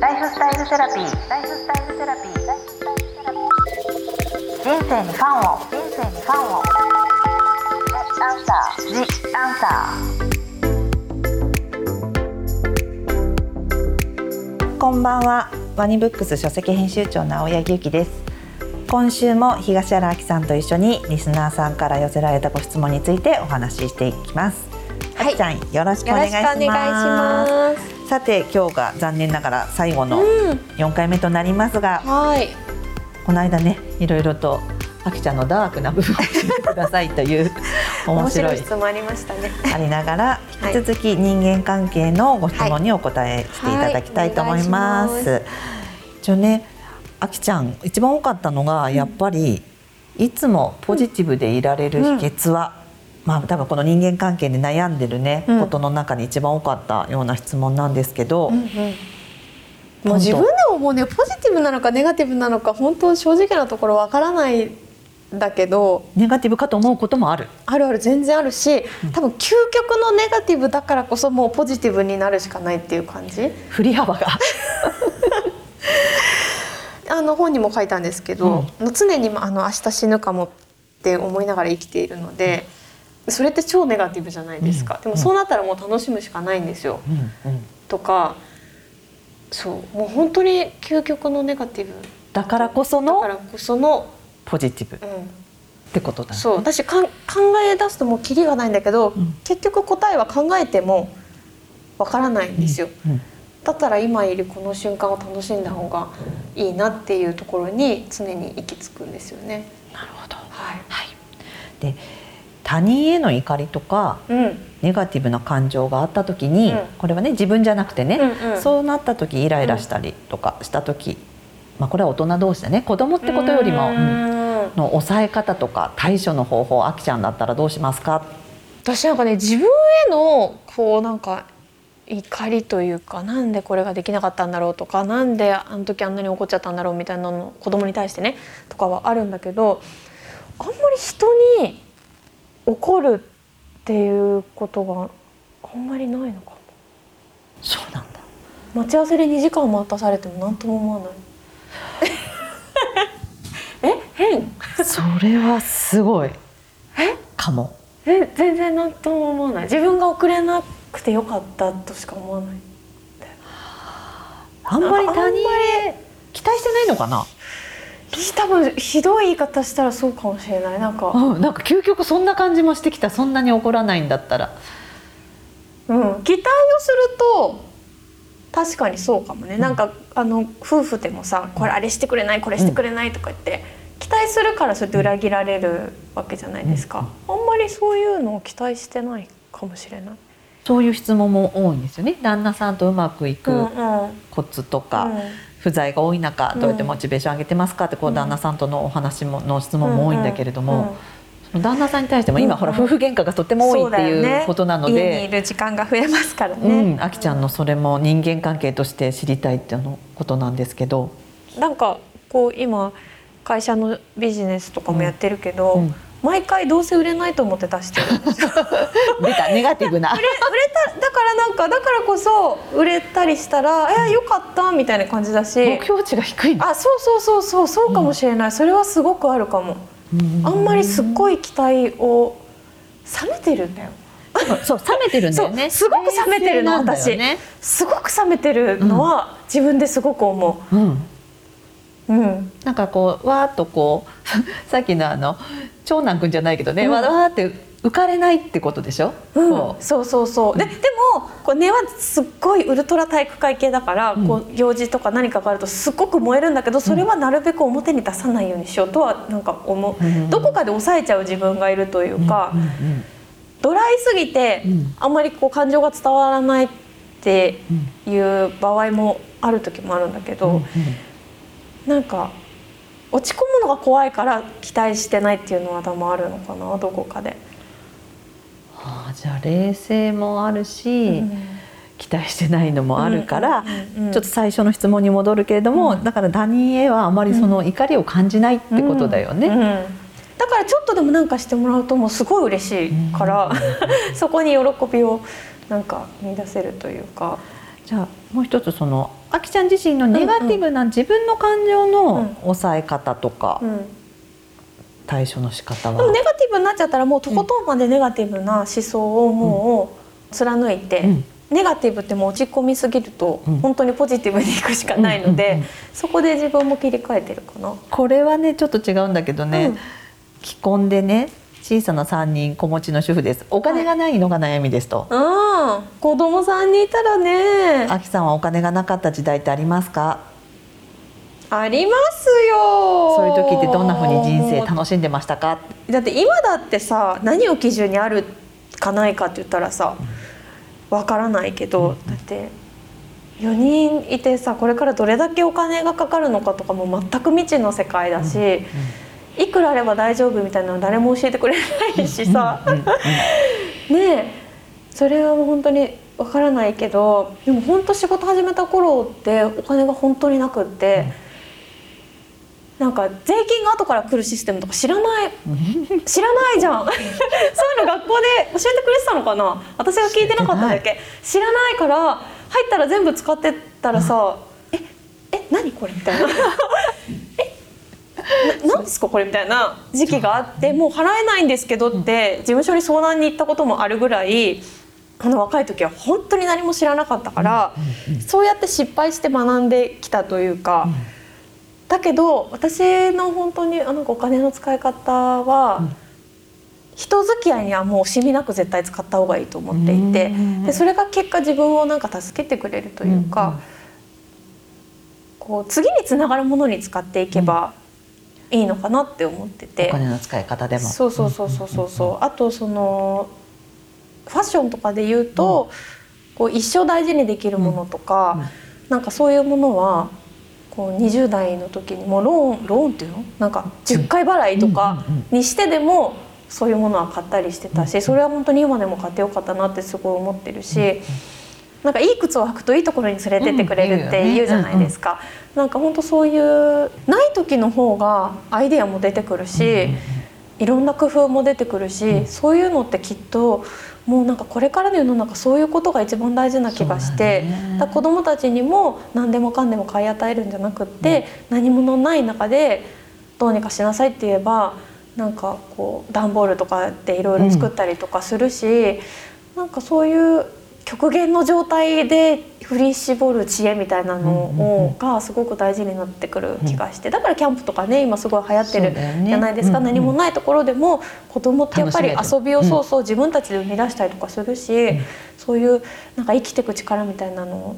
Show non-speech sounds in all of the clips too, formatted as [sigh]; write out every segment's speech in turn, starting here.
ライフスタイルセラピー。ライフスタイルセラピー。人生にファンを。人生にファンを。アンサー。ジアンサー。こんばんは。ワニブックス書籍編集長の青柳ゆきです。今週も東原明さんと一緒にリスナーさんから寄せられたご質問についてお話ししていきます。はいちゃんよろしくお願いします。さて今日が残念ながら最後のうん、4回目となりますが、はい。この間ねいろいろとあきちゃんのダークな部分を教えてくださいという [laughs] 面面白い質問ありましたね。ありながらはい引き続き人間関係のご質問にお答えしていただきたいと思います。はいお願いし一応ねあきちゃん一番多かったのがやっぱり、いつもポジティブでいられる秘訣は、まあ多分この人間関係で悩んでるね、うん。ことの中に一番多かったような質問なんですけど、もう自分でももうねポジティブなのかネガティブなのか本当正直なところわからないんだけどネガティブかと思うこともある。あるある全然あるし多分究極のネガティブだからこそもうポジティブになるしかないっていう感じ。振り幅が。[laughs] あの本にも書いたんですけど、常にあの明日死ぬかもって思いながら生きているので、それって超ネガティブじゃないですか、うん。でもそうなったらもう楽しむしかないんですよ、うん。うん。とかそう。もう本当に究極のネガティブ。だからこそのだからこその、ポジティブ。っうん、てことだね。そう。私かん考え出すともうキリがないんだけど、ん。結局答えは考えてもわからないんですよ、うん。だったら今いるこの瞬間を楽しんだ方がいいなっていうところに常に行き着くん。ですよね。なるほど。はい。はい。で他人への怒りとかうん。ネガティブな感情があった時に、うん。これはね自分じゃなくてね、うんうん。そうなった時イライラしたりとかした時、まあこれは大人同士でね。子供ってことよりも、ううん。ん。の抑え方とか対処の方法あきちゃんだったらどうしますか？私なんかね自分へのこうなんか怒りというかなんでこれができなかったんだろうとかなんであの時あんなに怒っちゃったんだろうみたいなの子供に対してねとかはあるんだけどあんまり人に怒るっていうことがあんまりないのかも。そうなんだ。待ち合わせで2時間待たされても何とも思わない。[laughs] え？変？それはすごい。え？かも。え？全然何とも思わない。自分が遅れなくてよかったとしか思わないあんまり他人期待してないのかな？多分ひどい言い方したらそうかもしれない。なんか、うん、なんか究極そんな感じもしてきた。そんなに怒らないんだったら。うん、期待をすると確かにそうかもね、なんかあの夫婦でもさこれあれしてくれないこれしてくれないとか言って、期待するからそうやって裏切られるわけじゃないですか、あんまりそういうのを期待してないかもしれない。そういう質問も多いんですよね。旦那さんとうまくいくうんうん。コツとか、うん不在が多い中どうやってモチベーション上げてますかってこう旦那さんとのお話もの質問も多いんだけれども、旦那さんに対しても今、うん。ほら夫婦喧嘩がとっても多いっていうねことなの家にいで。る時間が増えますからうね、ん、あきちゃんのそれも人間関係として知りたいっていうのことなんですけど、なんかこう今会社のビジネスとかもやってるけど、うんうん毎回どうせ売れないと思って出してる。んですよ出たネガティブな。売れ売れただからなんかだからこそ売れたりしたら「えよかった」みたいな感じだし。目標値が低いの。あそうそうそうそうそうかもしれない、それはすごくあるかも、あんまりすっごい期待を冷めてるんだよ。そう冷めてるんだよね。すごく冷めてるの冷静なんだ私、すごく冷めてるのは自分ですごく思うんううん。なんかこうわーっとこう [laughs] さっきのあの長男くんじゃないけどね、うん。わーって浮かれないってことでしょ、うん。こう。そうそうそう。ででもこう根はすっごいウルトラ体育会系だから、うん。こう行事とか何かがあるとすっごく燃えるんだけどそれはなるべく表に出さないようにしようとはなんか思う、うん。どこかで抑えちゃう自分がいるというか、うんうん。ドライすぎて、うん。あんまりこう感情が伝わらないっていう場合もある時もあるんだけど、うんうんなんか落ち込むのが怖いから期待してないっていうのは多分あるのかなどこかで。ああじゃあ冷静もあるし、うん期待してないのもあるから、うんうんちょっと最初の質問に戻るけれども、うんだから他人へはあまりその怒りを感じないってことだよね。だからちょっとでもなんかしてもらうともうすごい嬉しいから、[laughs] そこに喜びをなんか見出せるというか。じゃあもう一つそのあきちゃん自身のネガティブな自分の感情うん。の抑え方とかうん。対処の仕方でもは、ネガティブになっちゃったらもうとことんまでネガティブな思想をもう貫いて、うん。ネガティブってもう落ち込みすぎるとうん。本当にポジティブにいくしかないので、そこで自分も切り替えてるかな。これはねちょっと違うんだけどね、うん。既婚でね小さな3人子持ちの主婦です。お金がないのが悩みですと、うん、子供さんにいたらね。あきさんはお金がなかった時代ってありますか？ありますよ。そういう時ってどんな風に人生楽しんでましたか？だって今だってさ何を基準にあるかないかって言ったらさわからないけど、だって4人いてさこれからどれだけお金がかかるのかとかも全く未知の世界だし、いくらあれば大丈夫みたいなの誰も教えてくれないしさ、[laughs] ねえ。それはもう本当にわからないけどでも本当仕事始めた頃ってお金が本当になくって、なんか税金が後から来るシステムとか知らない。知らないじゃん。[laughs] そういうの学校で教えてくれてたのかな。私が聞いてなかっただけ。知らないから入ったら全部使ってったらさ「ええ何これ?」みたいな「えな何ですか？これ?」みたいな時期があってもう払えないんですけどって事務所に相談に行ったこともあるぐらいあの若い時は本当に何も知らなかったからそうやって失敗して学んできたというか。だけど私の本当にあなんかお金の使い方は、人付き合いにはもう惜しみなく絶対使った方がいいと思っていてうんでそれが結果自分をなんか助けてくれるというか、こう次につながるものに使っていけばいいのかなって思ってて。お。金の使い方でも。そうそうそうそうそう。そうあとそのファッションとかで言うと、こう一生大事にできるものとか、うんうん。なんかそういうものはこう20代の時にもうローンローンっていうの？なんか10回払いとかうんうんにしてでもそういうものは買ったりしてたしそれは本当に今でも買ってよかったなってすごい思ってるし。なんかいい靴を履くといいところに連れてってくれるって言うじゃないですか。なんか本当そういうない時の方がアイデアも出てくるし、いろんな工夫も出てくるし、そういうのってきっともうなんかこれからの世の中そういうことが一番大事な気がして、ね。だ子どもたちにも何でもかんでも買い与えるんじゃなくって、何ものない中でどうにかしなさいって言えばなんかこう段ボールとかでいろいろ作ったりとかするし、なんかそういう極限の状態で振り絞る知恵みたいなのうんうんうん。をがすごく大事になってくる気がしてだからキャンプとかね今すごい流行ってるじゃないですか、うんうん何もないところでも子供ってやっぱり遊びをうん。そうそう自分たちで生み出したりとかするし、そういうなんか生きていく力みたいなの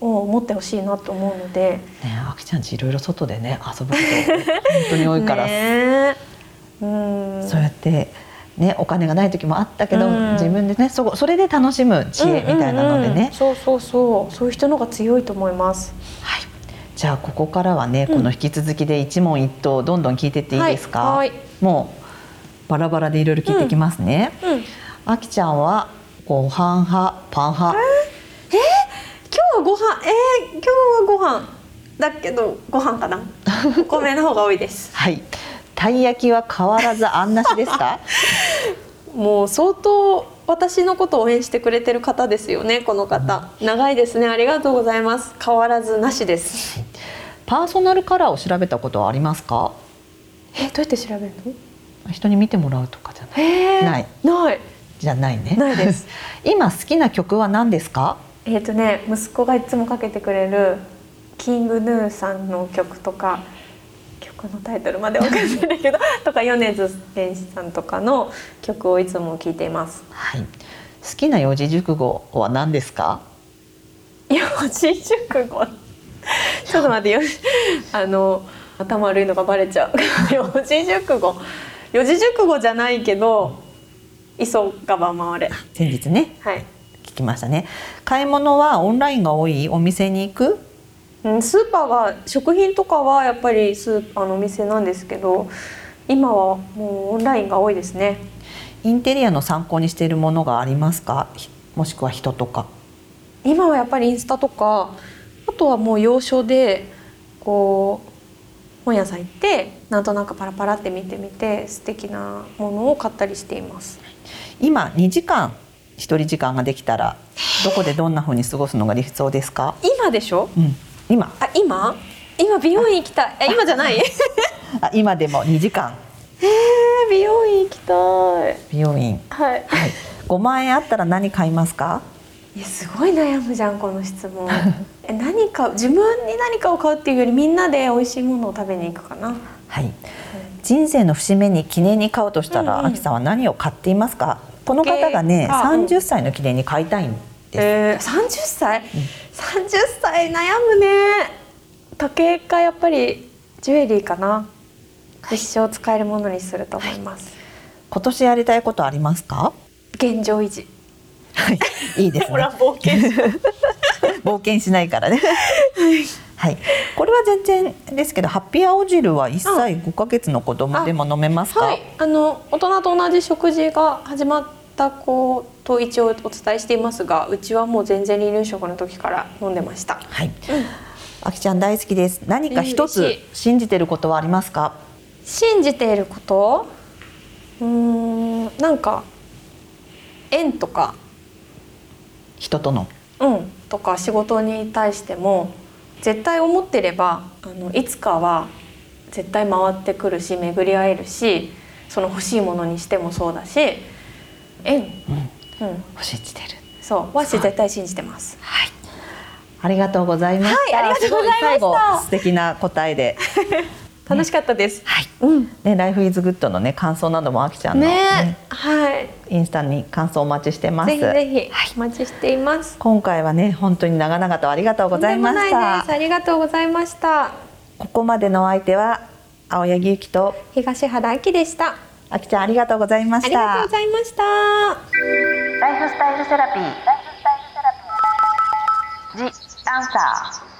を持ってほしいなと思うので。ねあきちゃんちいろいろ外でね遊ぶこと本当に多いから、[laughs] ね。えうん。そうやってねお金がない時もあったけど、うん。自分でねそこそれで楽しむ知恵みたいなのでね、うんうんうんそうそうそう。そういう人の方が強いと思います。はい。じゃあここからはね、この引き続きで一問一答どんどん聞いてっていいですか、はい。はいもうバラバラでいろいろ聞いていきますね、うん。あきちゃんはご飯派？パン派？今日はご飯。えー、今日はご飯だけどご飯かな。[laughs] お米の方が多いです。はい。たい焼きは変わらずあんなしですか？[laughs] もう相当私のことを応援してくれてる方ですよねこの方。長いですね。ありがとうございます。変わらずなしです。パーソナルカラーを調べたことはありますか？えどうやって調べるの？人に見てもらうとかじゃない。え。ー、ない。ない。じゃないね。ないです。[laughs] 今好きな曲は何ですか？えっ、とね息子がいつもかけてくれるキングヌーさんの曲とか曲のタイトルまでわかんないんだけど [laughs] とか米津玄師さんとかの曲をいつも聴いています。はい。好きな四字熟語は何ですか？四字熟語？[laughs] ちょっと待ってよ。[laughs] あの頭悪いのがバレちゃう。四字熟語？四字熟語じゃないけど急がば回れ。先日ね。はい。聞きましたね。買い物はオンラインが多い？お店に行く？うんスーパーは食品とかはやっぱりスーパーのお店なんですけど今はもうオンラインが多いですね。インテリアの参考にしているものがありますか？ひもしくは人とか。今はやっぱりインスタとかあとはもう洋書でこう本屋さん行ってなんとなくパラパラって見てみて素敵なものを買ったりしています。今2時間一人時間ができたらどこでどんな風に過ごすのが理想ですか？今でしょ？うん、今。あ今？今美容院行きたい。え今じゃない？あ今でも2時間。えー、美容院行きたい。美容院。はい。はい。5万円あったら何買いますか？いやすごい悩むじゃんこの質問。え何か自分に何かを買うっていうよりみんなで美味しいものを食べに行くかな。はい。人生の節目に記念に買うとしたら、うんうんあきさんは何を買っていますか？この方がね、あうん。30歳の記念に買いたいん。えー、30歳、30歳悩むね時計かやっぱりジュエリーかな一生使えるものにすると思います、今年やりたいことありますか？現状維持はい。いいですね。冒険 [laughs] 冒険しないからね。はい。これは全然ですけど、ハッピー青汁は1歳5ヶ月の子供でも飲めますか？はいあの大人と同じ食事が始まった子と一応お伝えしていますがうちはもう全然離乳食の時から飲んでましたはい。あきちゃん大好きです。何か一つ信じてることはありますか？信じていること？うーんなんか縁とか人との？うんとか仕事に対しても絶対思ってればあのいつかは絶対回ってくるし巡り合えるしその欲しいものにしてもそうだし縁、うん、信じてる。そうはし絶対信じてます。はい。ありがとうございました。はいありがとうございました素敵な答えで。[laughs] 楽しかったです。はい。うん。ね、ライフイズグッドのね感想などもあきちゃんの、ねね、はい。インスタに感想お待ちしてます。ぜひぜひはいお待ちしています。今回はね本当に長々とありがとうございまし。た。ありがとうございました。ここまでのお相手は青柳ゆきと東原明でした。あきちゃんありがとうございました。ありがとうございました。ライフスタイルセラピー。ライフスタイルセラピー。ジアンサー。